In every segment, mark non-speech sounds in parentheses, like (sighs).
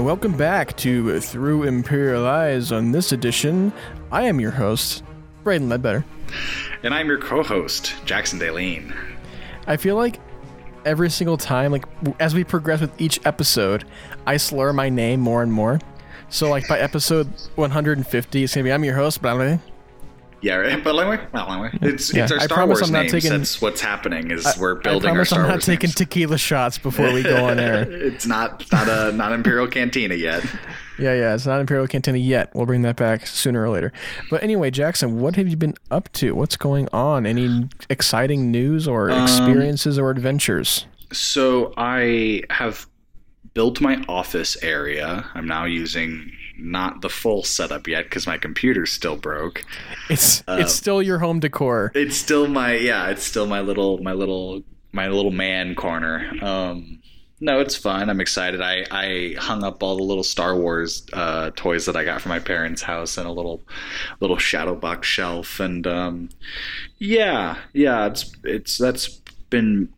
And welcome back to Through Imperial Eyes. On this edition, I am your host, Braydon Leadbetter. And I'm your co host, Jackson Daleen. I feel like every single time, like as we progress with each episode, I slur my name more and more. So, like by episode 150, it's gonna be I'm your host, blah, blah, blah. Yeah, right. But anyway, well, anyway, it's Yeah, it's our I Star Wars names. taking- That's what's happening. Is we're building I our promise Star I'm not Wars taking names. tequila shots before we go on (laughs) air. it's not not a not Imperial Cantina yet. (laughs) Yeah, yeah, it's not Imperial Cantina yet. We'll bring that back sooner or later. But anyway, Jackson, what have you been up to? What's going on? Any exciting news or Um, experiences or adventures? So I have built my office area. I'm now using not the full setup yet because my computer's still broke. It's uh, it's still your home decor. It's still my yeah. It's still my little my little my little man corner. Um, no, it's fun. I'm excited. I I hung up all the little Star Wars uh, toys that I got from my parents' house in a little little shadow box shelf, and um, yeah, yeah. It's it's that's been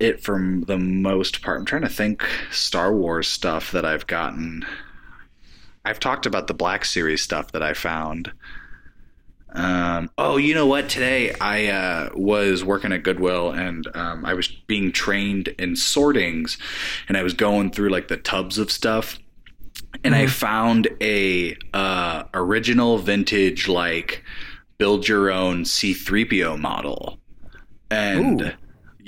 it for the most part. I'm trying to think Star Wars stuff that I've gotten. I've talked about the Black Series stuff that I found. Um, oh, you know what? Today I uh, was working at Goodwill and um, I was being trained in sortings, and I was going through like the tubs of stuff, and I found a uh, original vintage like build your own C3PO model, and. Ooh.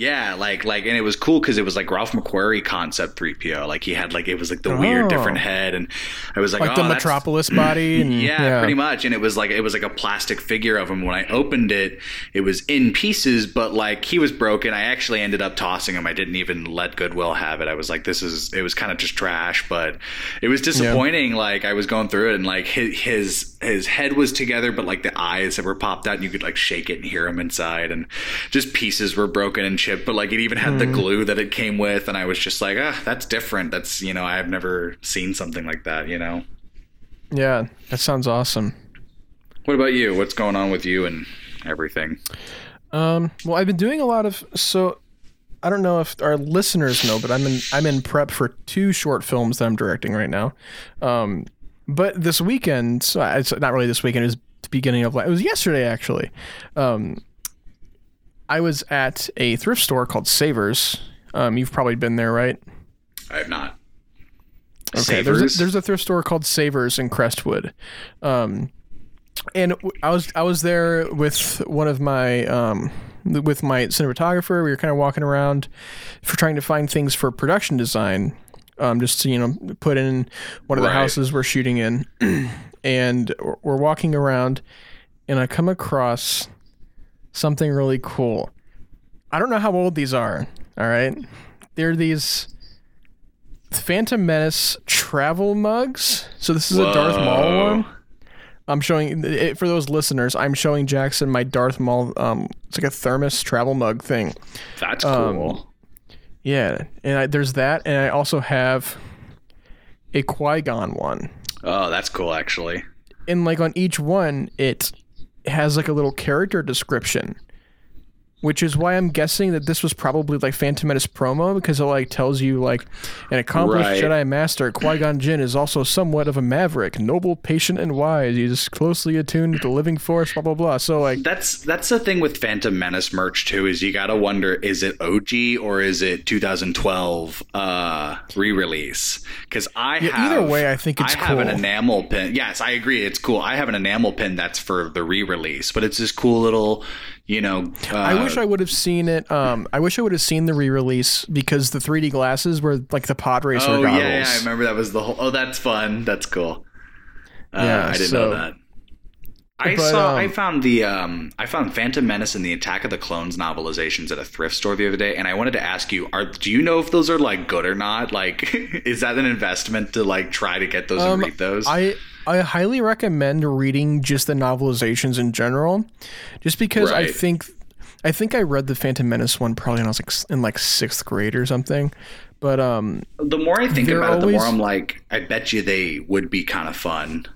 Yeah, like like, and it was cool because it was like Ralph McQuarrie concept 3PO. Like he had like it was like the weird Oh. different head, and I was like, Like oh, the Metropolis body (clears throat) and yeah, pretty much. And it was like it was like a plastic figure of him. When I opened it, it was in pieces, but like he was broken. I actually ended up tossing him. I didn't even let Goodwill have it. I was like, this is. It was kind of just trash, but it was disappointing. Like I was going through it, and like his his his head was together, but like the eyes that were popped out, and you could like shake it and hear him inside, and just pieces were broken and chipped. But like it even had the glue that it came with, and I was just like, ah, that's different. That's you know, I've never seen something like that. You know. Yeah, that sounds awesome. What about you? What's going on with you and everything? Um, well, I've been doing a lot of so. I don't know if our listeners know, but I'm in I'm in prep for two short films that I'm directing right now. Um, but this weekend, so it's not really this weekend. It was the beginning of it was yesterday actually. Um, I was at a thrift store called Savers. Um, you've probably been there, right? I have not. Okay, Savers? there's a, there's a thrift store called Savers in Crestwood, um, and I was I was there with one of my um, with my cinematographer. We were kind of walking around for trying to find things for production design, um, just to you know put in one of the Right. houses we're shooting in, (clears throat) and we're walking around, and I come across something really cool. I don't know how old these are. All right, they're these Phantom Menace travel mugs. So this is a Darth Maul one. I'm showing it for those listeners. I'm showing Jackson my Darth Maul. Um, it's like a thermos travel mug thing. That's Um, cool. Yeah, and I, there's that, and I also have a Qui Gon one. oh, that's cool, actually. And like on each one, it has like a little character description, which is why I'm guessing that this was probably like Phantom Menace promo because it like tells you like an accomplished Right. Jedi Master Qui Gon Jinn is also somewhat of a maverick, noble, patient, and wise. He's closely attuned to the living force. Blah blah blah. So like, That's that's the thing with Phantom Menace merch too. Is you gotta wonder: is it OG or is it 2012 uh, re-release? Because I Yeah, have either way, I think it's I have an enamel pin. Yes, I agree. It's cool. I have an enamel pin that's for the re-release, but it's this cool little, you know. Uh, I wish I would have seen it. Um, I wish I would have seen the re-release because the 3D glasses were like the pod racer Oh goggles. yeah, yeah, I remember that was the whole. Oh, that's fun. That's cool. Uh, Yeah, I didn't so- know that. I But, saw. um, I found the. Um, I found Phantom Menace and the Attack of the Clones novelizations at a thrift store the other day, and I wanted to ask you: Are do you know if those are like good or not? Like, (laughs) is that an investment to like try to get those Um, and read those? I I highly recommend reading just the novelizations in general, just because I think I think I read the Phantom Menace one probably when I was like in like sixth grade or something. But um, the more I think about it, the more I'm like, I bet you they would be kind of fun.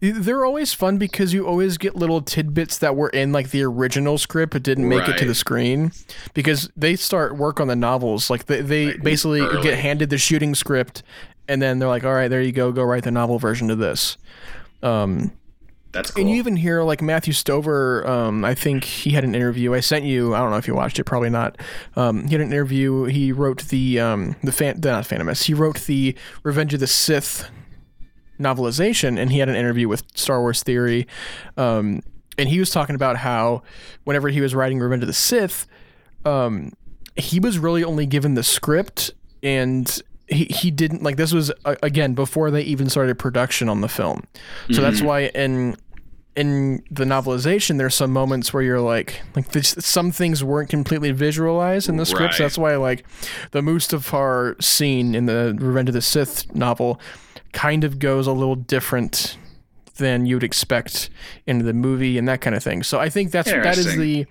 They're always fun because you always get little tidbits that were in like the original script but didn't make it to the screen because they start work on the novels like they, they basically early. get handed the shooting script and then they're like, all right, there you go, go write the novel version of this. Um, That's cool. and you even hear like Matthew Stover. Um, I think he had an interview. I sent you. I don't know if you watched it. Probably not. Um, he had an interview. He wrote the um, the fan, the, not Phantom Menace. He wrote the Revenge of the Sith novelization, and he had an interview with Star Wars Theory. Um, and he was talking about how whenever he was writing Revenge of the Sith, um, he was really only given the script and he, he didn't like this was uh, again before they even started production on the film. So that's why in in the novelization there's some moments where you're like like this, some things weren't completely visualized in the script so that's why like the Mustafar scene in the Revenge of the Sith novel kind of goes a little different than you'd expect in the movie and that kind of thing so I think that's that is the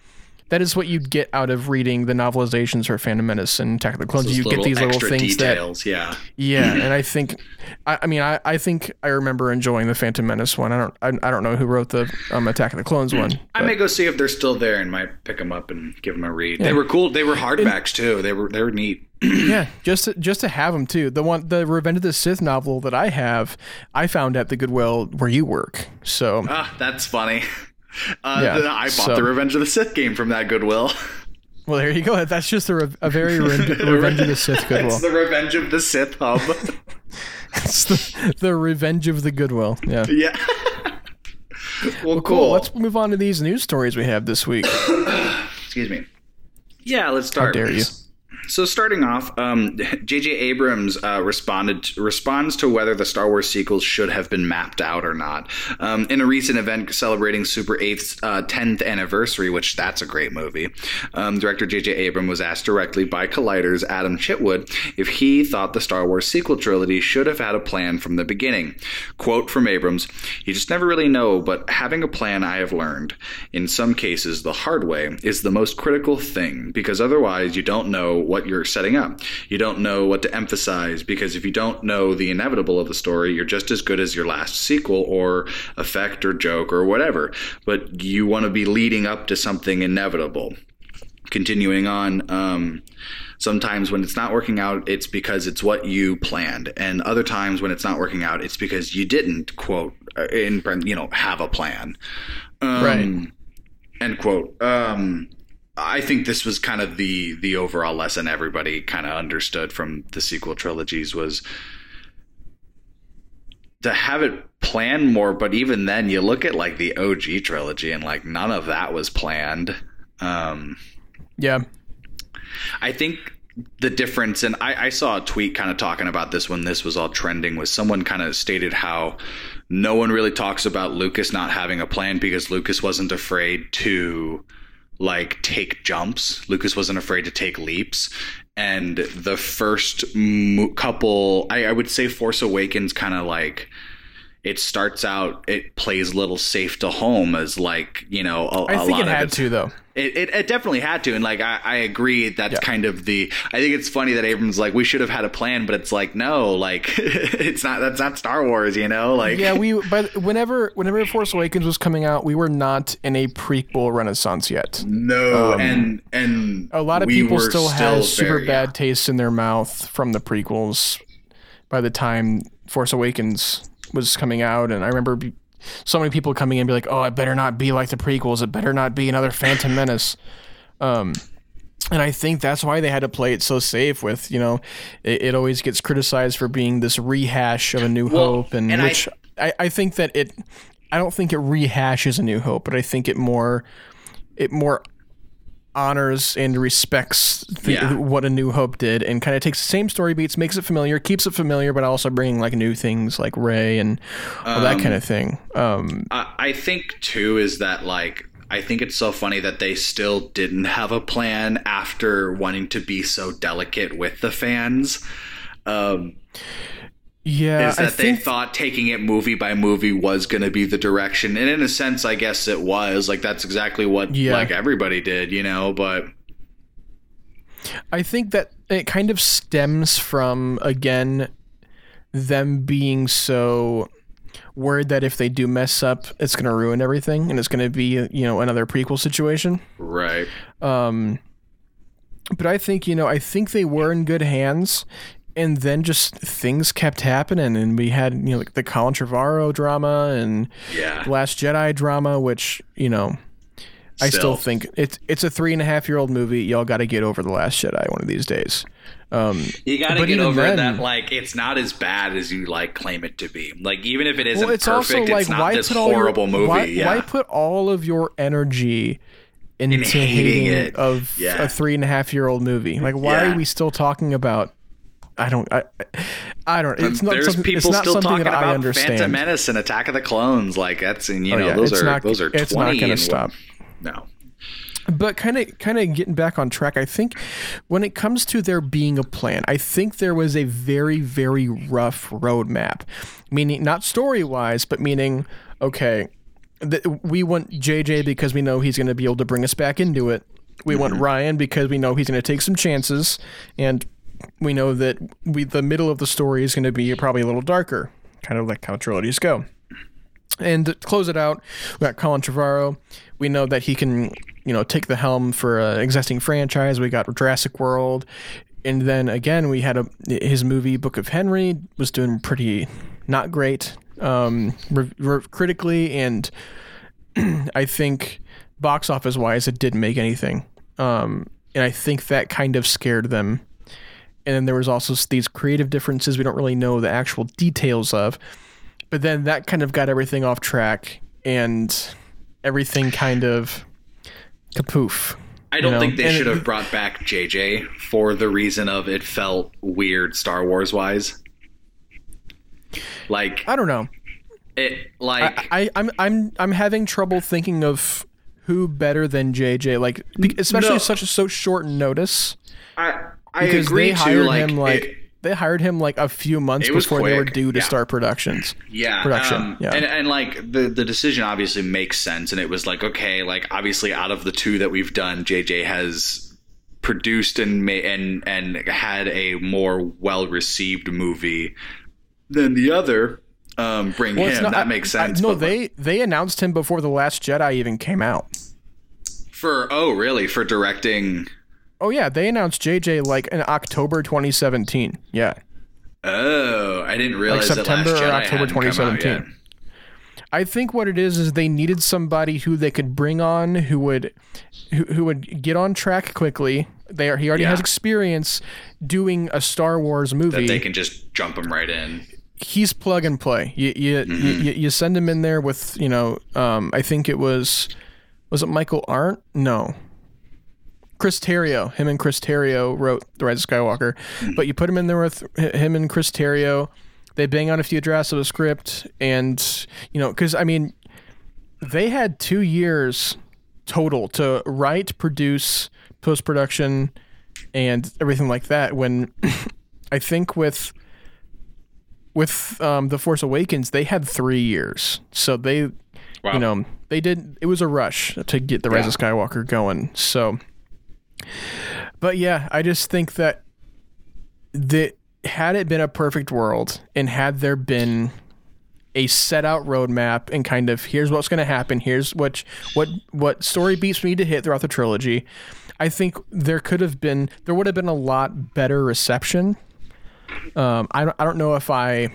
that is what you'd get out of reading the novelizations for Phantom Menace and Attack of the Clones. Those You get these little things that details. yeah. yeah, (clears throat) and I think, I, I mean, I, I think I remember enjoying the Phantom Menace one. I don't, I, I don't know who wrote the um, Attack of the Clones one. I but- may go see if they're still there and might pick them up and give them a read. They were cool. They were hardbacks too. They were they were neat. (clears throat) yeah, just to, just to have them too. The one, the Revenge of the Sith novel that I have, I found at the Goodwill where you work. So Ah, that's funny. Uh, Yeah, the- I bought so- the Revenge of the Sith game from that Goodwill. well, there you go. That's just a, re- a very re- (laughs) Revenge of the Sith Goodwill. it's the Revenge of the Sith hub. (laughs) It's the, the Revenge of the Goodwill. Yeah. yeah. (laughs) well, cool. Cool. Let's move on to these news stories we have this week. (coughs) Excuse me. Yeah, let's start. dare you. So starting off, um, J.J. Abrams uh, responded responds to whether the Star Wars sequels should have been mapped out or not. Um, in a recent event celebrating Super 8's uh, 10th anniversary, which that's a great movie, um, director J.J. Abrams was asked directly by Collider's Adam Chitwood if he thought the Star Wars sequel trilogy should have had a plan from the beginning. Quote from Abrams: "You just never really know, but having a plan, I have learned, in some cases the hard way, is the most critical thing because otherwise you don't know." What you're setting up. You don't know what to emphasize because if you don't know the inevitable of the story, you're just as good as your last sequel or effect or joke or whatever. But you want to be leading up to something inevitable. Continuing on, um, sometimes when it's not working out, it's because it's what you planned, and other times when it's not working out, it's because you didn't quote uh, in you know have a plan. Um, Right. End quote. Um, I think this was kind of the the overall lesson everybody kind of understood from the sequel trilogies was to have it planned more. But even then, you look at like the OG trilogy, and like none of that was planned. Um, Yeah. I think the difference, and I, I saw a tweet kind of talking about this when this was all trending, was someone kind of stated how no one really talks about Lucas not having a plan because Lucas wasn't afraid to like take jumps. Lucas wasn't afraid to take leaps. And the first mo- couple, I, I would say Force Awakens kind of like it starts out, it plays a little safe to home as like, you know, a, I a think lot it of had to though. It, it, it definitely had to, and like I, I agree. That's Yeah. kind of the. I think it's funny that Abrams like we should have had a plan, but it's like no, like (laughs) it's not. That's not Star Wars, you know. Like Yeah, we (laughs) but whenever whenever Force Awakens was coming out, we were not in a prequel renaissance yet. no, and and Um, A lot of we people were still, have super very- bad taste in their mouth from the prequels by the time Force Awakens was coming out and I remember be, so many people coming in and be like, "Oh, it better not be like the prequels. It better not be another Phantom (laughs) Menace." Um and I think that's why they had to play it so safe with, you know, it, it always gets criticized for being this rehash of A New Well, Hope and, and I- which I, I think that it I don't think it rehashes A New Hope, but I think it more it more honors and respects the, Yeah. what A New Hope did, and kind of takes the same story beats, makes it familiar, keeps it familiar, but also bringing like new things like Rey and all that kind of thing. Um, I, I think too is that like I think it's so funny that they still didn't have a plan after wanting to be so delicate with the fans. Um, yeah, is I that they think thought taking it movie by movie was going to be the direction and in a sense i guess it was like that's exactly what Yeah. like everybody did you know but I think that it kind of stems from again them being so worried that if they do mess up, it's going to ruin everything, and it's going to be you know another prequel situation. right Um, but I think you know I think they were in good hands, and then just things kept happening, and we had you know like the Colin Trevorrow drama and Yeah. the Last Jedi drama, which you know. I still Still. think it's it's a three and a half year old movie. Y'all got to get over the Last Jedi one of these days. Um, You got to get over then- that. Like, it's not as bad as you like claim it to be. Like, even if it isn't well, it's perfect, also like it's not why this put all horrible your, movie. Why, yeah. why put all of your energy into In hating hating it. of Yeah. a three and a half year old movie? Like, why Yeah. are we still talking about? I don't. I, I don't. It's not. There's something, people it's not still something talking that I about understand. Phantom Menace and Attack of the Clones. Like that's and you Oh, know yeah, those are not- those are it's not gonna and- stop. No. But kind of, kind of getting back on track. I think when it comes to there being a plan, I think there was a very, very rough roadmap. Meaning, not story wise, but meaning, okay, th- we want JJ because we know he's going to be able to bring us back into it. We want mm-hmm. Rian because we know he's going to take some chances, and we know that we the middle of the story is going to be probably a little darker, kind of like how trilogies go. And to close it out, we got Colin Trevorrow. We know that he can, you know, take the helm for an existing franchise. We got Jurassic World, and then again we had a his movie Book of Henry was doing pretty not great um, re- re- critically, and (clears throat) I think box office wise it didn't make anything. Um, and I think that kind of scared them. And then there was also these creative differences we don't really know the actual details of but then that kind of got everything off track and everything kind of kapoof. I don't know, think they and should it- have brought back JJ for the reason of it felt weird Star Wars wise. Like I don't know. it like I, I I'm I'm I'm having trouble thinking of who better than JJ like especially No. such a so short notice I I because agree they hired to like, him like it- they hired him like a few months before they were due to yeah. start productions. yeah production, um, yeah. and and like the the decision obviously makes sense and it was like okay like obviously out of the two that we've done JJ has produced and ma- and and had a more well received movie than the other um bring Well, him not- that I- makes I- sense no, but, like, they they announced him before the Last Jedi even came out. for oh really for directing Oh yeah, they announced JJ like in October 2017. Yeah. oh I didn't realize like September or that Last Jedi October hadn't come out 2017. I think what it is is they needed somebody who they could bring on who would who, who would get on track quickly. They are, he already Yeah. has experience doing a Star Wars movie. that they can just jump him right in He's plug and play. You you, Mm-hmm. you you send him in there with you know um, I think it was was it Michael Arndt? No. Chris Terrio, him and Chris Terrio wrote The Rise of Skywalker, but you put him in there with him and Chris Terrio. They bang out a few drafts of a script, and you know, because I mean, they had two years total to write, produce, post production, and everything like that. When (laughs) I think with with um, the Force Awakens, they had three years, so they wow. you know they did it was a rush to get the rise of skywalker going. So but yeah i just think that that had it been a perfect world and had there been a set out roadmap and kind of here's what's going to happen here's what what what story beats we need to hit throughout the trilogy i think there could have been there would have been a lot better reception. Um i don't, I don't know if i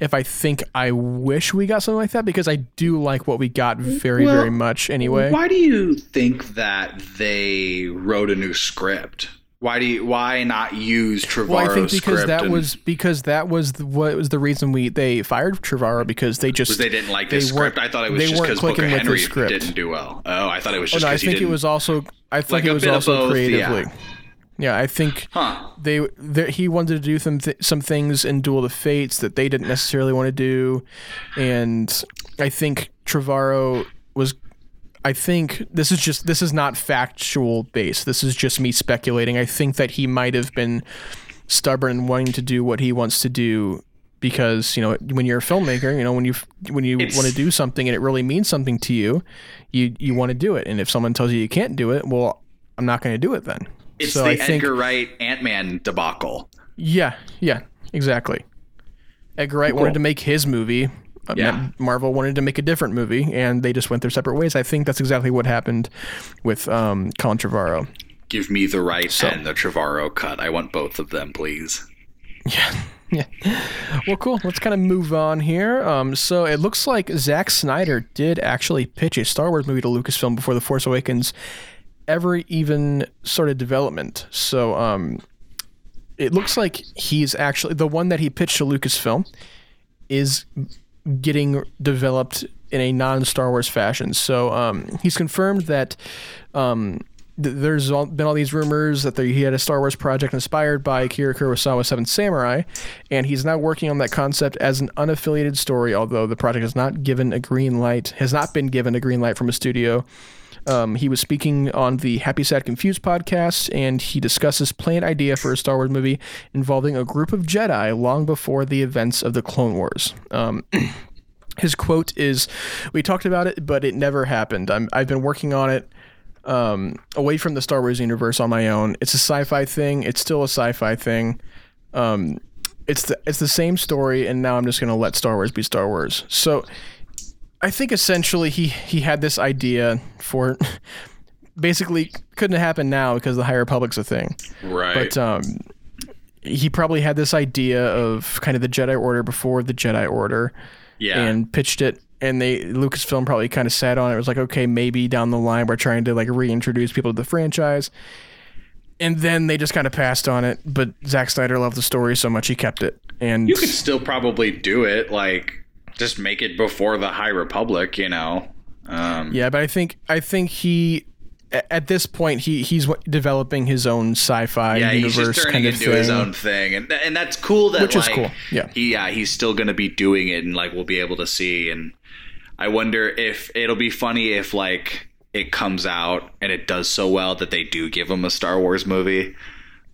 if I think I wish we got something like that because I do like what we got very Well, very much anyway. Why do you think that they wrote a new script? Why do you, why not use Trevorrow's Well, I think because script that and- was because that was the, what was the reason we they fired Trevorrow because they just they didn't like the script. I thought it was they just because Book of clicking with the Henry script. didn't do well. Oh, I thought it was Oh, just no, I think it was also I think Like it was also creatively. yeah. Yeah, I think Huh. they, they he wanted to do some th- some things in Duel of the Fates that they didn't necessarily want to do, and I think Trevorrow was. I think this is just this is not factual based. This is just me speculating. I think that he might have been stubborn and wanting to do what he wants to do because you know when you're a filmmaker, you know when you when you want to do something and it really means something to you, you you want to do it. And if someone tells you you can't do it, well, I'm not going to do it then. It's so the I think Edgar Wright Ant Man debacle. yeah, yeah, exactly. Edgar Wright Cool. wanted to make his movie. Uh, Yeah. Marvel wanted to make a different movie, and they just went their separate ways. I think that's exactly what happened with um, Colin Trevorrow. Give me the Wright and the Trevorrow cut. I want both of them, please. (laughs) Yeah. Yeah. Well, cool. Let's kind of move on here. Um, so it looks like Zack Snyder did actually pitch a Star Wars movie to Lucasfilm before The Force Awakens ever even started development. So um, it looks like he's actually the one that he pitched to Lucasfilm is getting developed in a non Star Wars fashion. So um, he's confirmed that um, there's all, been all these rumors that there, he had a Star Wars project inspired by Akira Kurosawa's Seven Samurai, and he's now working on that concept as an unaffiliated story. Although the project has not given a green light, has not been given a green light from a studio. Um, he was speaking on the Happy Sad Confused podcast, and he discusses planned idea for a Star Wars movie involving a group of Jedi long before the events of the Clone Wars. Um, (clears throat) his quote is, "We talked about it, but it never happened. i have been working on it." um, away from the Star Wars universe on my own. It's a sci-fi thing. It's still a sci-fi thing. Um, it's the it's the same story, and now I'm just gonna let Star Wars be Star Wars. So, I think essentially he he had this idea for basically couldn't happen now because the High Republic's a thing, right? But um, he probably had this idea of kind of the Jedi Order before the Jedi Order, yeah, and pitched it and they Lucasfilm probably kind of sat on it. It was like, okay, maybe down the line we're trying to like reintroduce people to the franchise. And then they just kind of passed on it, but Zack Snyder loved the story so much he kept it. And you could still probably do it, like just make it before the High Republic, you know. Um, yeah, but I think I think he at this point he he's developing his own sci-fi yeah, universe he's just turning kind of into thing. his own thing, and and that's cool. That which like, is cool. Yeah, he yeah he's still going to be doing it, and like we'll be able to see and I wonder if it'll be funny if like it comes out and it does so well that they do give him a Star Wars movie.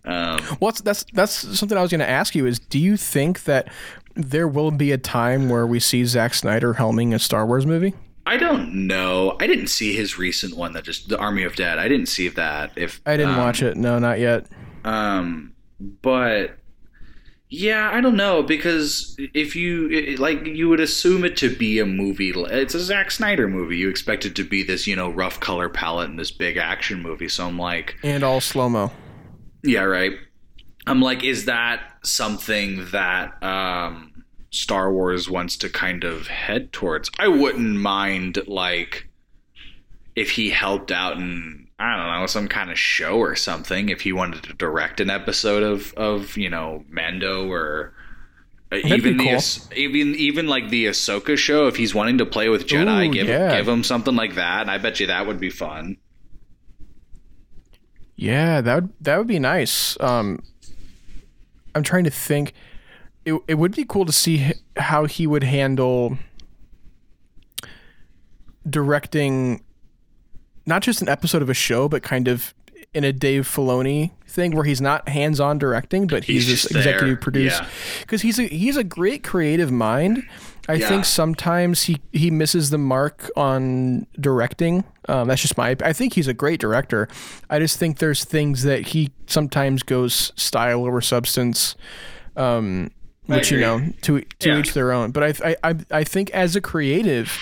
Um, well, that's that's something I was going to ask you. Is do you think that there will be a time where we see Zack Snyder helming a Star Wars movie? I don't know. I didn't see his recent one that just the Army of Dead. I didn't see that. If I didn't um, watch it, no, not yet. Um, but yeah, I don't know because if you like, you would assume it to be a movie. It's a Zack Snyder movie. You expect it to be this, you know, rough color palette and this big action movie. So I'm like, and all slow mo. Yeah, right. I'm like, is that something that um, Star Wars wants to kind of head towards? I wouldn't mind like if he helped out in I don't know, some kind of show or something if he wanted to direct an episode of of, you know, Mando or That'd even cool. the even even like the Ahsoka show if he's wanting to play with Jedi, Ooh, give yeah. give him something like that, and I bet you that would be fun. Yeah, that would that would be nice. Um I'm trying to think it it would be cool to see how he would handle directing not just an episode of a show, but kind of in a Dave Filoni thing where he's not hands-on directing, but he's, he's just executive producer because yeah. he's a he's a great creative mind. I yeah. think sometimes he he misses the mark on directing. Um, that's just my. I think he's a great director. I just think there's things that he sometimes goes style over substance. Um, which you know to to yeah. each their own. But I I I think as a creative,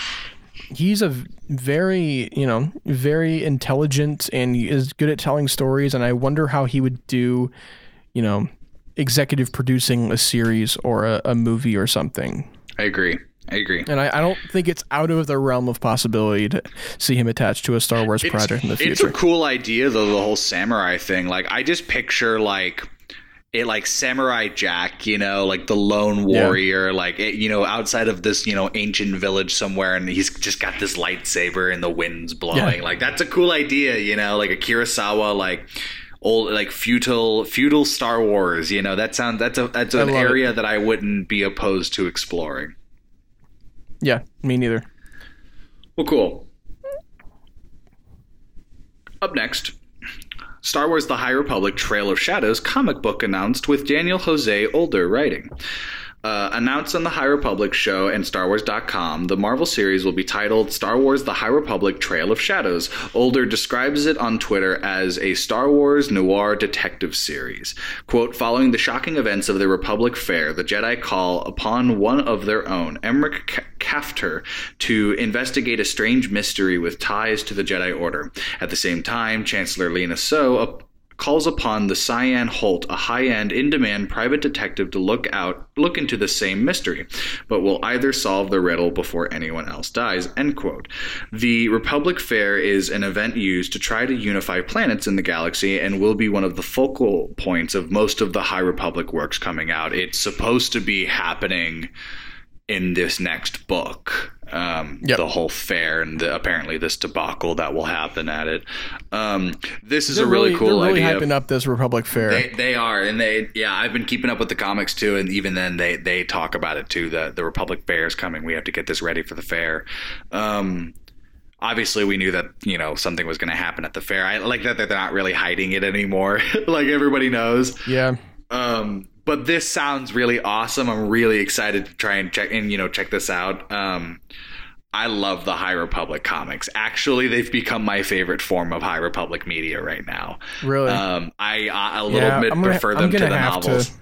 he's a very you know very intelligent and is good at telling stories and i wonder how he would do you know executive producing a series or a, a movie or something i agree I agree. And I, I, don't think it's out of the realm of possibility to see him attached to a Star Wars it's, project in the future. It's a cool idea, though, the whole samurai thing. Like, I just picture, like, it like samurai jack you know like the lone warrior yeah. like it, you know outside of this you know ancient village somewhere and he's just got this lightsaber and the wind's blowing yeah. like that's a cool idea you know like a kurosawa like old like feudal feudal star wars you know that sounds that's a that's an area it. that i wouldn't be opposed to exploring yeah me neither well cool up next Star Wars The High Republic Trail of Shadows comic book announced with Daniel Jose Older writing. Uh, announced on the High Republic show and StarWars.com, the Marvel series will be titled Star Wars The High Republic Trail of Shadows. Older describes it on Twitter as a Star Wars noir detective series. Quote Following the shocking events of the Republic Fair, the Jedi call upon one of their own, Emerick Caphtor, to investigate a strange mystery with ties to the Jedi Order. At the same time, Chancellor Lina Soh calls upon the Sian Holt, a high-end, in-demand private detective, to look out, look into the same mystery, but will either solve the riddle before anyone else dies. End quote. The Republic Fair is an event used to try to unify planets in the galaxy, and will be one of the focal points of most of the High Republic works coming out. It's supposed to be happening in this next book. Um, Yep. The whole fair and the, apparently this debacle that will happen at it. Um, this is They're a really, cool They're really idea. hyping up this Republic Fair. They, they are, and they yeah. I've been keeping up with the comics too, and even then they they talk about it too. The the Republic Fair is coming. We have to get this ready for the fair. Um, obviously, we knew that you know something was going to happen at the fair. I like that they're not really hiding it anymore. (laughs) like everybody knows. yeah. Um, but this sounds really awesome. I'm really excited to try and check and you know check this out. Um, I love the High Republic comics. Actually, they've become my favorite form of High Republic media right now. Really. Um, I, I a little yeah, bit gonna, prefer them to the novels. To,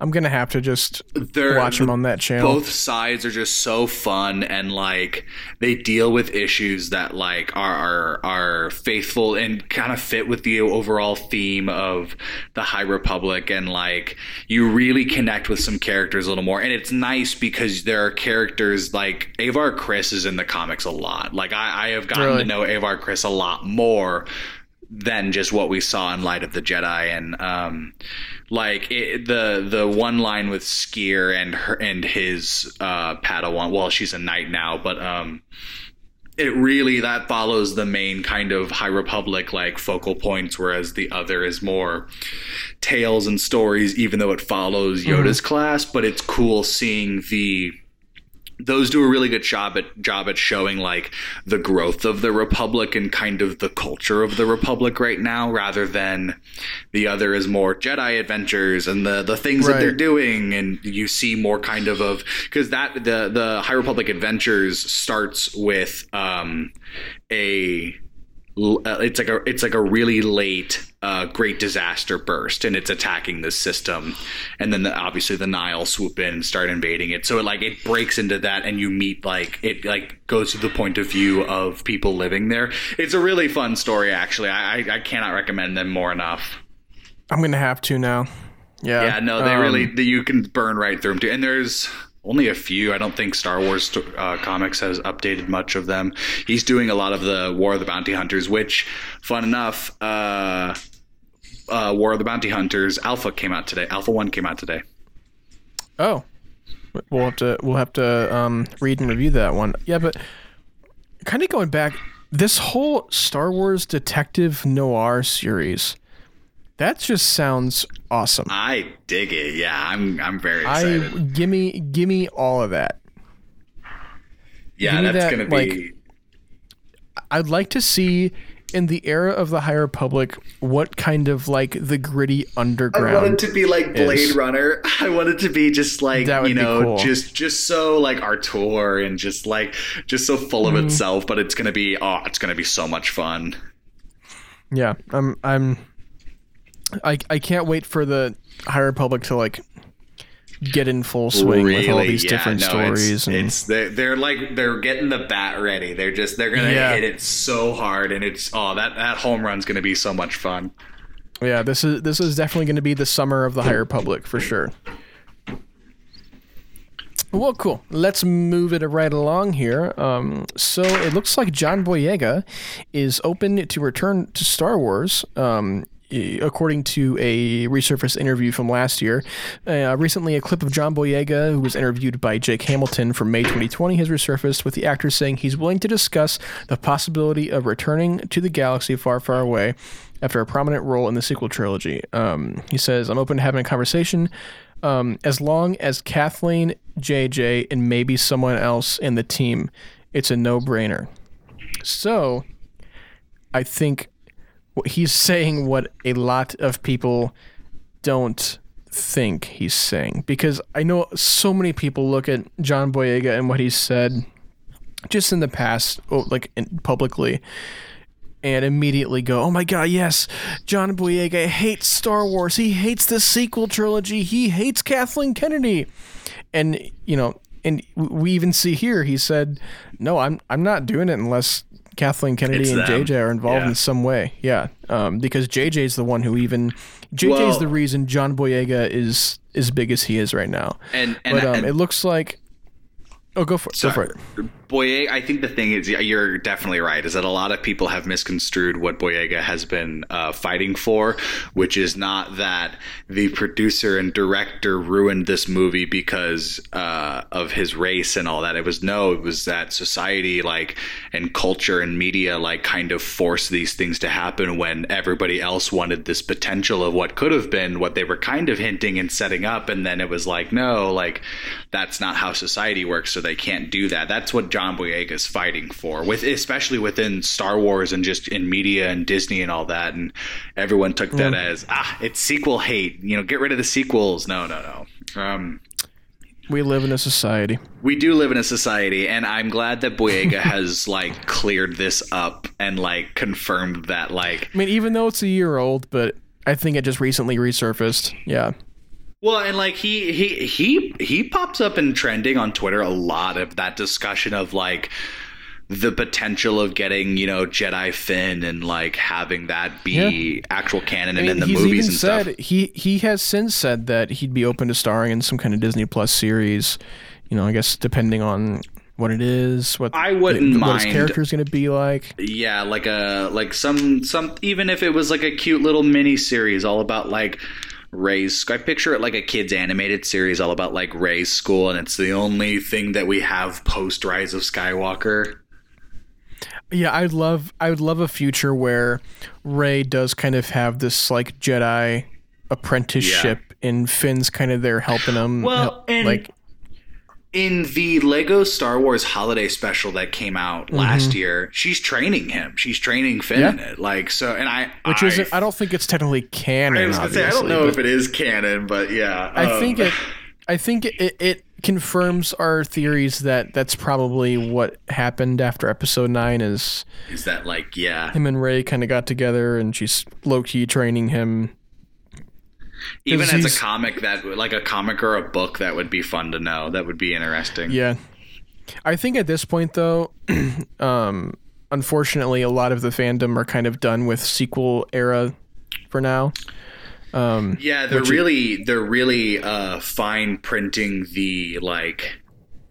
I'm gonna have to just They're, watch them on that channel. both sides are just so fun and like they deal with issues that like are are, are faithful and kind of fit with the overall theme of the high republic and like you really connect with some characters a little more and it's nice because there are characters like Avar Kriss is in the comics a lot like i, I have gotten Really? to know Avar Kriss a lot more than just what we saw in Light of the Jedi, and um, like it, the the one line with Sskeer and her and his uh, Padawan. Well, she's a knight now, but um, it really that follows the main kind of High Republic like focal points, whereas the other is more tales and stories. Even though it follows Yoda's class, but it's cool seeing the those do a really good job at job at showing like the growth of the republic and kind of the culture of the republic right now rather than the other is more jedi adventures and the the things that they're doing. And you see more kind of of because that the the high republic adventures starts with um a it's like a it's like a really late uh, great disaster burst and it's attacking the system. And then the, obviously the Nihil swoop in and start invading it. So it like it breaks into that and you meet like it like goes to the point of view of people living there. It's a really fun story actually. I I, I cannot recommend them more enough. I'm gonna have to now. Yeah. yeah no they Um, really the, you can burn right through them too. And there's only a few. I don't think Star Wars uh, comics has updated much of them. He's doing a lot of the War of the Bounty Hunters, which, fun enough, uh, uh, War of the Bounty Hunters Alpha came out today. Alpha One came out today. Oh, we'll have to we'll have to um, read and review that one. Yeah, but kind of going back, this whole Star Wars detective noir series, that just sounds awesome. I dig it. Yeah, I'm I'm very I excited. gimme gimme all of that. yeah, that's that, gonna be. I'd like to see in the era of the High Republic what kind of like the gritty underground. I underground. want it to be like Blade is- Runner. (laughs) I want it to be just like you know, cool. just just so like Artur and just like just so full of mm-hmm. itself. But it's gonna be oh, it's gonna be so much fun. Yeah, I'm I'm I I can't wait for the High Republic to like get in full swing with all these yeah, different no, stories It's, and it's they're, they're like they're getting the bat ready. They're just they're gonna Yeah. hit it so hard, and it's oh that that home run's gonna be so much fun. yeah, this is this is definitely going to be the summer of the High Republic for sure. Well, cool. Let's move it right along here. Um, so it looks like John Boyega is open to return to Star Wars. Um, according to a resurfaced interview from last year, uh, recently a clip of John Boyega, who was interviewed by Jake Hamilton from May 2020, has resurfaced with the actor saying he's willing to discuss the possibility of returning to the galaxy far, far away after a prominent role in the sequel trilogy. Um, he says, "I'm open to having a conversation." um, as long as Kathleen, JJ, and maybe someone else in the team, it's a no brainer. So, I think he's saying what a lot of people don't think he's saying because I know so many people look at John Boyega and what he's said just in the past, oh, like publicly, and immediately go, "Oh my god, yes, John Boyega hates Star Wars. He hates the sequel trilogy. He hates Kathleen Kennedy." And you know, and we even see here he said, "No, I'm I'm not doing it unless Kathleen Kennedy It's and them. JJ are involved Yeah. in some way. Yeah, um, because JJ's the one who even JJ's Well- the reason John Boyega is as big as he is right now. And and, But um, and it looks like. Oh, go for it. Go for it. Boyega, I think the thing is, you're definitely right, is that a lot of people have misconstrued what Boyega has been uh, fighting for, which is not that the producer and director ruined this movie because uh, of his race and all that. It was no, it was that society, like, and culture and media, like, kind of forced these things to happen when everybody else wanted this potential of what could have been what they were kind of hinting and setting up. And then it was like, no, like, that's not how society works, so they can't do that. That's what John Boyega is fighting for, with especially within Star Wars and just in media and Disney and all that. And everyone took that as ah, it's sequel hate. You know, get rid of the sequels. No, no, no. Um, We live in a society. we do live in a society, and I'm glad that Boyega (laughs) has like cleared this up and like confirmed that like I mean, even though it's a year old, but I think it just recently resurfaced. Yeah. Well, and like he he he he pops up in trending on Twitter a lot of that discussion of like the potential of getting you know Jedi Finn and like having that be actual canon I and in the he's movies even and said stuff. he he has since said that he'd be open to starring in some kind of Disney Plus series. You know, I guess depending on what it is, what I wouldn't mind. what his character's going to be like. Yeah, like a like some some even if it was like a cute little mini series all about like Rey's. I picture it like a kids animated series all about like Rey's school, and it's the only thing that we have post Rise of Skywalker. Yeah, I'd love I would love a future where Rey does kind of have this like Jedi apprenticeship and Finn's kind of there helping him. Well, help- and- like in the Lego Star Wars holiday special that came out last Mm-hmm. year, she's training him. She's training Finn Yeah. in it. Like so, and I which I, isn't I don't think it's technically canon. I was gonna say I don't know if it is canon, but yeah, I um, think it (sighs) I think it, it confirms our theories that that's probably what happened after episode 9 is is that like yeah. him and Rey kind of got together and she's low key training him. Even as a comic that like a comic or a book that would be fun to know. That would be interesting. Yeah. I think at this point though, (clears throat) um unfortunately a lot of the fandom are kind of done with sequel era for now. Yeah, they're really they're really uh fine printing the like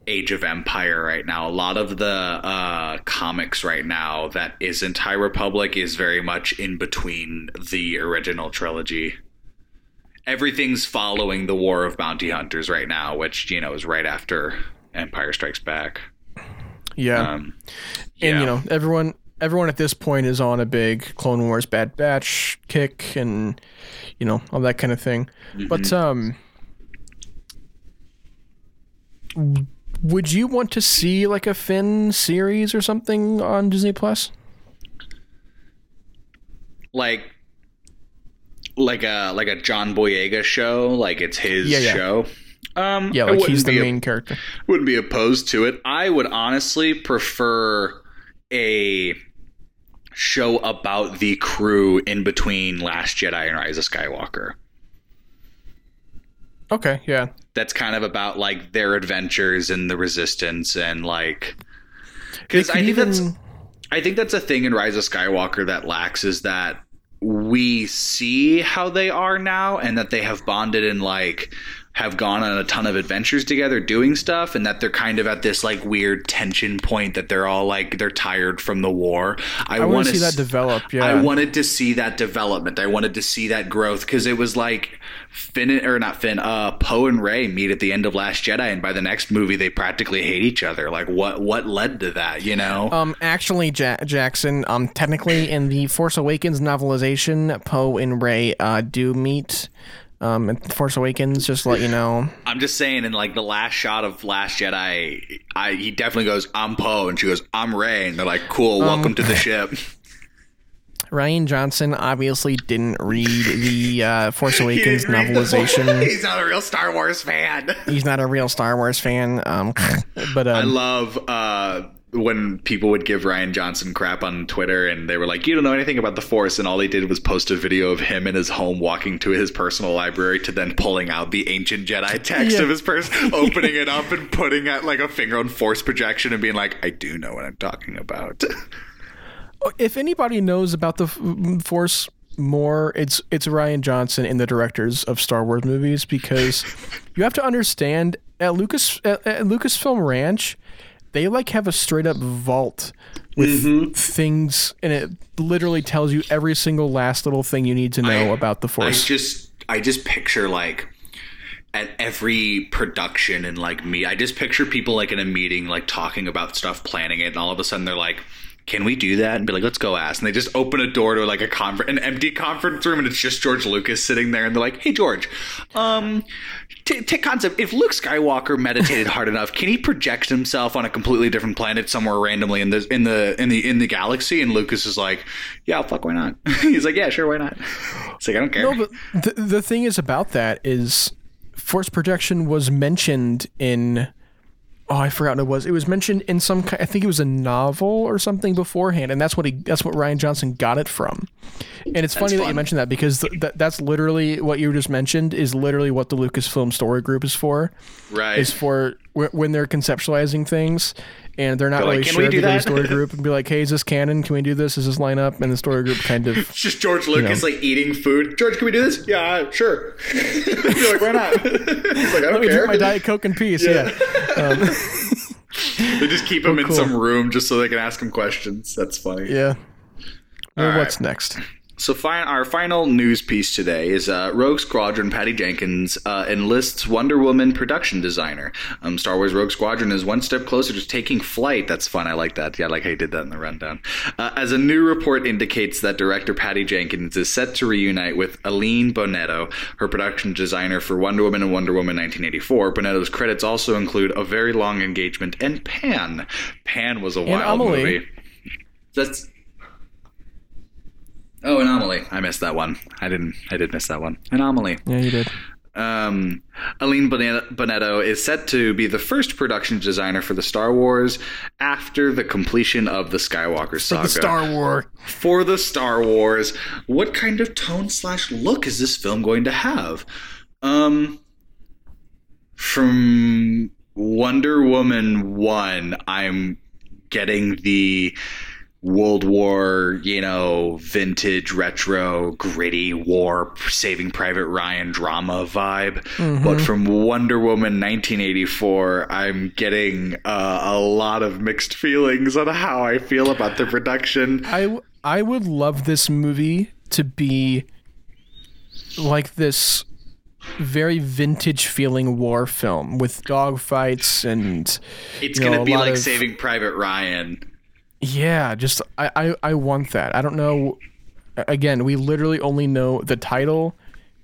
Age of Empire right now. A lot of the uh comics right now that isn't High Republic is very much in between the original trilogy. Everything's following the War of Bounty Hunters right now, which, you know, is right after Empire Strikes Back. Yeah. Um and yeah. you know, everyone everyone at this point is on a big Clone Wars Bad Batch kick and you know, all that kind of thing. But Mm-hmm. um would you want to see like a Finn series or something on Disney Plus? like like a like a John Boyega show, like it's his Yeah, yeah. show. Um, Yeah, like he's the be a- main character. wouldn't be opposed to it. I would honestly prefer a show about the crew in between Last Jedi and Rise of Skywalker. Okay, yeah. That's kind of about like their adventures and the resistance and like because I think that's I think that's a thing in Rise of Skywalker that lacks is that we see how they are now and that they have bonded in like have gone on a ton of adventures together doing stuff and that they're kind of at this like weird tension point that they're all like they're tired from the war. I, I want to see that develop. Yeah. I wanted to see that development. I wanted to see that growth because it was like Finn or not Finn, uh, Poe and Rey meet at the end of Last Jedi, and by the next movie they practically hate each other. Like what what led to that? You know? Um, actually, ja- Jackson. Um, technically, in the Force Awakens novelization, Poe and Rey uh do meet. Um, in Force Awakens, just to let you know. I'm just saying, in like the last shot of Last Jedi, I he definitely goes, "I'm Poe," and she goes, "I'm Rey," and they're like, "Cool, Um, welcome to the (laughs) ship." Rian Johnson obviously didn't read the uh, Force Awakens (laughs) He didn't read the book. novelization. (laughs) He's not a real Star Wars fan. He's not a real Star Wars fan. Um, but I um, love uh, when people would give Rian Johnson crap on Twitter and they were like, You don't know anything about the Force. And all he did was post a video of him in his home walking to his personal library to then pulling out the ancient Jedi text Yeah. of his purse, (laughs) opening it up and putting at like a finger on Force projection and being like, I do know what I'm talking about. Oh, if anybody knows about the F- Force more, it's it's Rian Johnson and the directors of Star Wars movies because (laughs) you have to understand at Lucas at, at Lucasfilm Ranch, they like have a straight up vault with mm-hmm. things, and it literally tells you every single last little thing you need to know I- about the force. I just I just picture like at every production and like me I just picture people like in a meeting like talking about stuff planning it and all of a sudden they're like can we do that? And be like let's go ask. And they just open a door to like a confer- an empty conference room and it's just George Lucas sitting there and they're like hey George um t- take concept if Luke Skywalker meditated hard enough can he project himself on a completely different planet somewhere randomly in the in the in the in the galaxy? And Lucas is like yeah fuck why not? (laughs) He's like yeah sure why not? It's like I don't care. No, but the, the thing is about that is force projection was mentioned in. Oh, I forgot what it was. It was mentioned in some. I think it was a novel or something beforehand, and that's what he. That's what Rian Johnson got it from. And it's funny that you mentioned that because th- that that's literally what you just mentioned is literally what the Lucasfilm Story Group is for. right Is for when they're conceptualizing things. And they're not like, really "Can sure. do they go to the story group (laughs) and be like, "Hey, is this canon? Can we do this? Is this line up?" And the story group kind of It's (laughs) just George Lucas like eating food. George, can we do this? Yeah, sure. (laughs) You're like, why not? He's like, I don't Let me care. drink my diet coke in peace. Yeah. Um, they just keep oh, him in cool. some room just so they can ask him questions. That's funny. Yeah. Well, what's right. next? So, fi- our final news piece today is uh, Rogue Squadron. Patty Jenkins uh, enlists Wonder Woman production designer. Um, Star Wars Rogue Squadron is one step closer to taking flight. That's fun. I like that. Yeah, I like how you did that in the rundown. Uh, as a new report indicates that director Patty Jenkins is set to reunite with Aline Bonetto, her production designer for Wonder Woman and Wonder Woman 1984. Bonetto's credits also include A Very Long Engagement and Pan. Pan was a wild movie. That's Oh, Anomaly. I missed that one. I didn't. I did miss that one. Anomaly. Yeah, you did. Um, Aline Bonetto is set to be the first production designer for the Star Wars after the completion of the Skywalker saga. For The Star Wars. for the Star Wars. What kind of tone slash look is this film going to have? Um, from Wonder Woman one, I'm getting the World War, you know, vintage, retro, gritty war, Saving Private Ryan drama vibe. But from Wonder Woman 1984, I'm getting uh, a lot of mixed feelings on how I feel about the production. I, w- I would love this movie to be like this very vintage feeling war film with dogfights and It's you know, gonna be like of- Saving Private Ryan. Yeah, just I, I I want that. I don't know. Again, we literally only know the title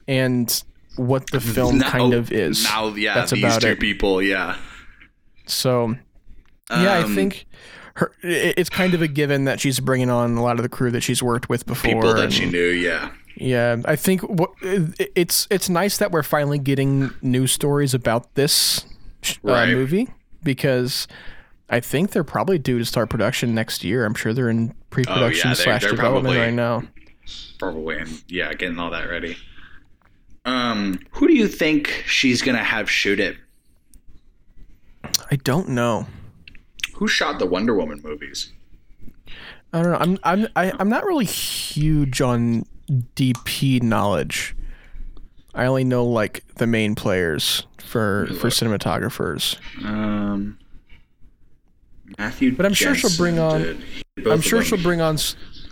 and what the film Now- kind of is. Now, yeah, That's these about two it. people, yeah. So, yeah, I Um, think her. It's kind of a given that she's bringing on a lot of the crew that she's worked with before. People that and- she knew, yeah. Yeah, I think what it's it's nice that we're finally getting news stories about this uh, Right. movie because I think they're probably due to start production next year. I'm sure they're in pre-production Oh, yeah, they're- slash they're development probably- right now. Probably, and yeah, getting all that ready. Um, who do you think she's gonna have shoot it? I don't know. Who shot the Wonder Woman movies? I don't know. I'm I'm I, I'm not really huge on DP knowledge. I only know like the main players for for cinematographers. Um, Matthew, But I'm sure she'll bring on- I'm sure she'll bring on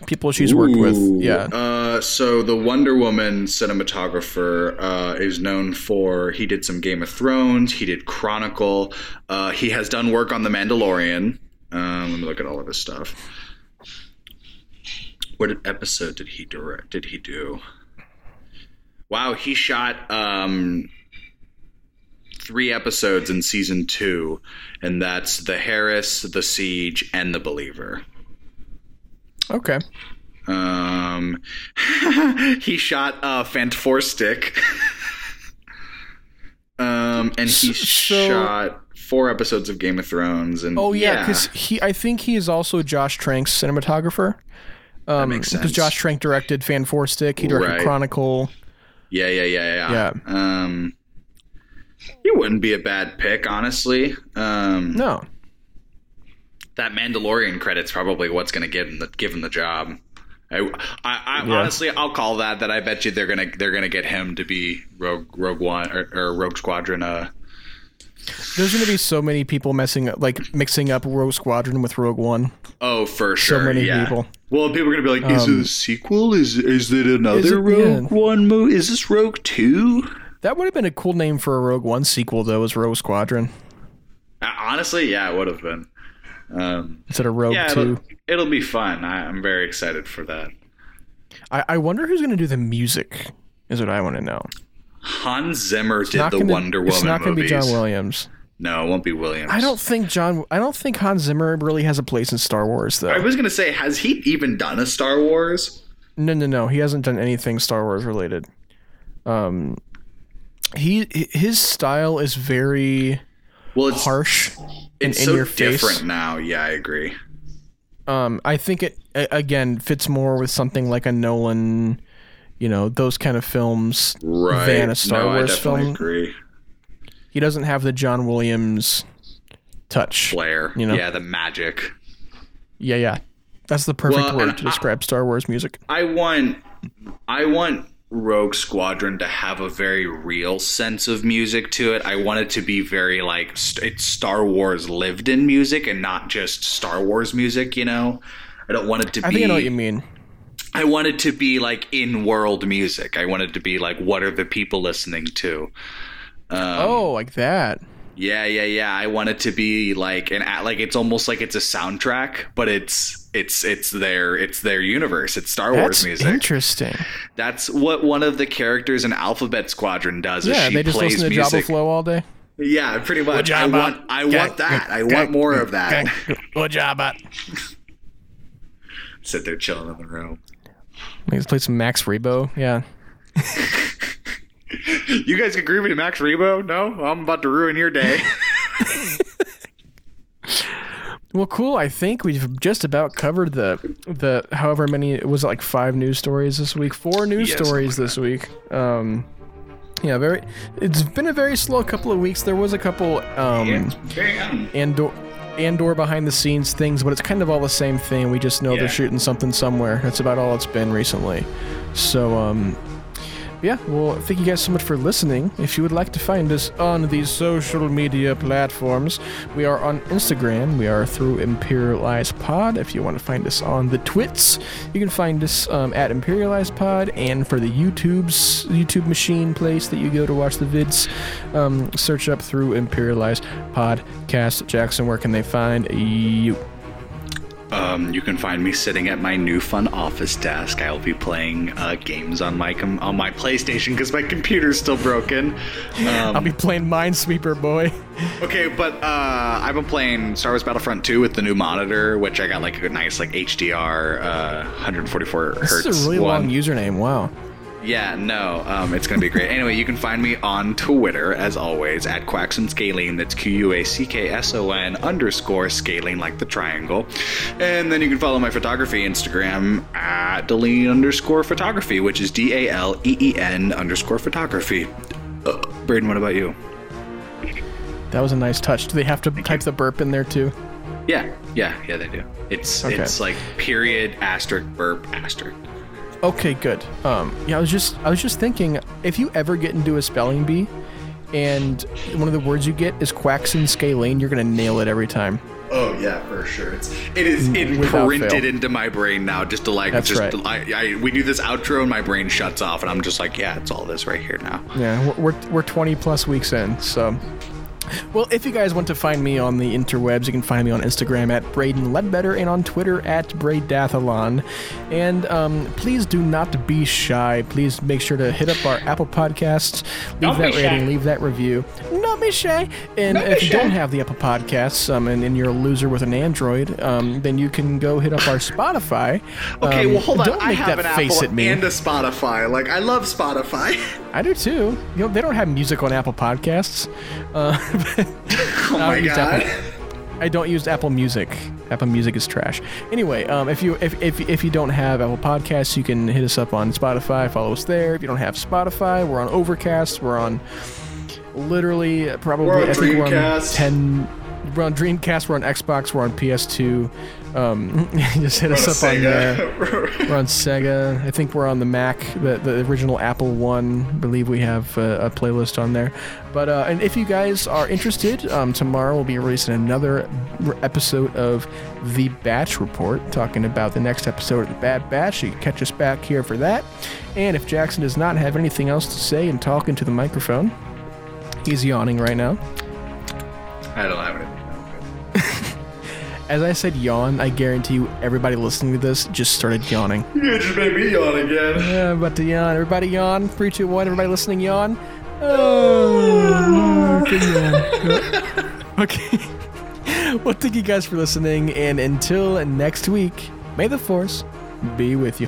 people she's worked with. Yeah. Uh, so the Wonder Woman cinematographer uh, is known for he did some Game of Thrones. He did Chronicle. Uh, he has done work on The Mandalorian. Um, let me look at all of his stuff. What episode did he direct? Did he do? Wow, he shot um, three episodes in season two, and that's the Heiress, the Siege, and the Believer. Okay. Um, (laughs) he shot uh, stick. (laughs) um, and he So- shot four episodes of Game of Thrones. And Oh yeah, because he, I think he is also Josh Trank's cinematographer. Um, makes Because sense. Josh Trank directed Fant4stic, he directed Right. Chronicle. yeah, yeah, yeah, yeah, Yeah. Um, he wouldn't be a bad pick, honestly. Um, No, that Mandalorian credit's probably what's going to give him the give him the job. I, I, I Yeah. honestly, I'll call that. That I bet you they're gonna they're gonna get him to be Rogue Rogue One or, or Rogue Squadron. Uh, There's going to be so many people messing up, like mixing up Rogue Squadron with Rogue One. oh, for sure. So many yeah. people. Well, people are gonna be like, "Is it a sequel? Is is it another Is it- Rogue yeah. One movie? Is this Rogue Two? That would have been a cool name for a Rogue One sequel, though, is Rogue Squadron Uh, Honestly, yeah, it would have been. Um, instead of Rogue yeah, 2. it'll, it'll be fun. I, I'm very excited for that. I, I wonder who's going to do the music, is what I want to know. Hans Zimmer did the gonna- Wonder Woman It's not going to be. John Williams. No, it won't be Williams. I don't think John. I don't think Hans Zimmer really has a place in Star Wars, though. I was gonna say, has he even done a Star Wars? No, no, no. He hasn't done anything Star Wars related. Um, he his style is very Well, it's harsh and it's in so your face. different now. Yeah, I agree. Um, I think it again fits more with something like a Nolan, you know, those kind of films Right. than a Star no, Wars I definitely film. agree. He doesn't have the John Williams touch. Flair. You know? Yeah, the magic. Yeah, yeah. That's the perfect Well, word to describe Star Wars music. I want I want Rogue Squadron to have a very real sense of music to it. I want it to be very like it's Star Wars lived in music and not just Star Wars music, you know? I don't want it to I be think I know what you mean. I want it to be like in world music. I want it to be like what are the people listening to? Um, oh, like that. Yeah, yeah, yeah. I want it to be like an like it's almost like it's a soundtrack, but it's it's it's their it's their universe. It's Star Wars music. interesting. That's what one of the characters in Alphabet Squadron does. is Yeah, she they just plays listen to music. Jabba Flow all day. Yeah, pretty much. I Jabba. want I want that. I want more of that. Good job, bot. Sit there chilling in the room. Let's play some Max Rebo. Yeah. (laughs) You guys get groovy to Max Rebo? No, I'm about to ruin your day. (laughs) Well, cool. I think we've just about covered the the however many was it like five news stories this week, four news Yeah, something stories this week. Um, yeah, very. It's been a very slow couple of weeks. There was a couple um um, Andor Andor behind the scenes things, but it's kind of all the same thing. We just know Yeah. they're shooting something somewhere. That's about all it's been recently. So um. Yeah, well, thank you guys so much for listening. If you would like to find us on these social media platforms, we are on Instagram. We are through Imperial Eyes Pod. If you want to find us on the twits, you can find us um, at Imperial Eyes Pod. And for the YouTube's YouTube machine place that you go to watch the vids, um, search up through Imperial Eyes Podcast. Jackson, where can they find you? Um, you can find me sitting at my new fun office desk. I'll be playing uh, games on my com- on my PlayStation because my computer's still broken. Um, I'll be playing Minesweeper, boy. (laughs) okay, but uh, I've been playing Star Wars Battlefront 2 with the new monitor, which I got like a nice like HDR uh, 144 hertz. This is a really one. long username. Wow. Yeah, no, um, it's gonna be great. anyway, you can find me on Twitter as always at Quackson Scalene. That's Q U A C K S O N underscore scalene like the triangle. And then you can follow my photography Instagram at Daleen underscore photography, which is D A L E E N underscore photography. Uh, Braydon, what about you? That was a nice touch. Do they have to type the burp in there too? Yeah, yeah, yeah, they do. It's Okay. it's like period asterisk burp asterisk. Okay, good. Um, yeah, I was just I was just thinking if you ever get into a spelling bee, and one of the words you get is Quackson Scalene, you're gonna nail it every time. Oh yeah, for sure. It's it is Mm, imprinted into my brain now. Just to like, That's just right. I, I we do this outro and my brain shuts off, and I'm just like, yeah, it's all this right here now. Yeah, we're, we're, we're 20 plus weeks in, so. (laughs) Well, if you guys want to find me on the interwebs, you can find me on Instagram at Braydon Leadbetter and on Twitter at Braydathalon. And um, please do not be shy. Please make sure to hit up our Apple Podcasts, leave Don't that rating, leave that review. Not be shy. And if you don't have the Apple Podcasts um, and, and you're a loser with an Android, um, then you can go hit up our Spotify. Okay, Um, well hold on. Don't I make have that an face Apple at me. and a Spotify. Like I love Spotify. (laughs) I do too. You know, they don't have music on Apple Podcasts. Uh, (laughs) (laughs) oh (laughs) I my god. I don't use Apple Music. Apple Music is trash. Anyway, um, if you if, if, if you don't have Apple Podcasts, you can hit us up on Spotify. Follow us there. If you don't have Spotify, we're on Overcast. We're on literally probably We're on I think we're on ten. We're on Dreamcast, we're on Xbox, we're on PS2. Um, (laughs) just hit us up on there. (laughs) We're on Sega. I think we're on the Mac, the, the original Apple One. I believe we have a, a playlist on there. But uh, and if you guys are interested, um, tomorrow we'll be releasing another episode of the Batch Report, talking about the next episode of the Bad Batch. You can catch us back here for that. And if Jackson does not have anything else to say and talk into the microphone, he's yawning right now. I don't have anything. As I said yawn, I guarantee you everybody listening to this just started yawning. You just made me yawn again. Yeah, I'm about to yawn. Everybody yawn. Three, two, one. Everybody listening, yawn. Oh, good yawn. okay. (laughs) well, thank you guys for listening, and until next week, may the force be with you.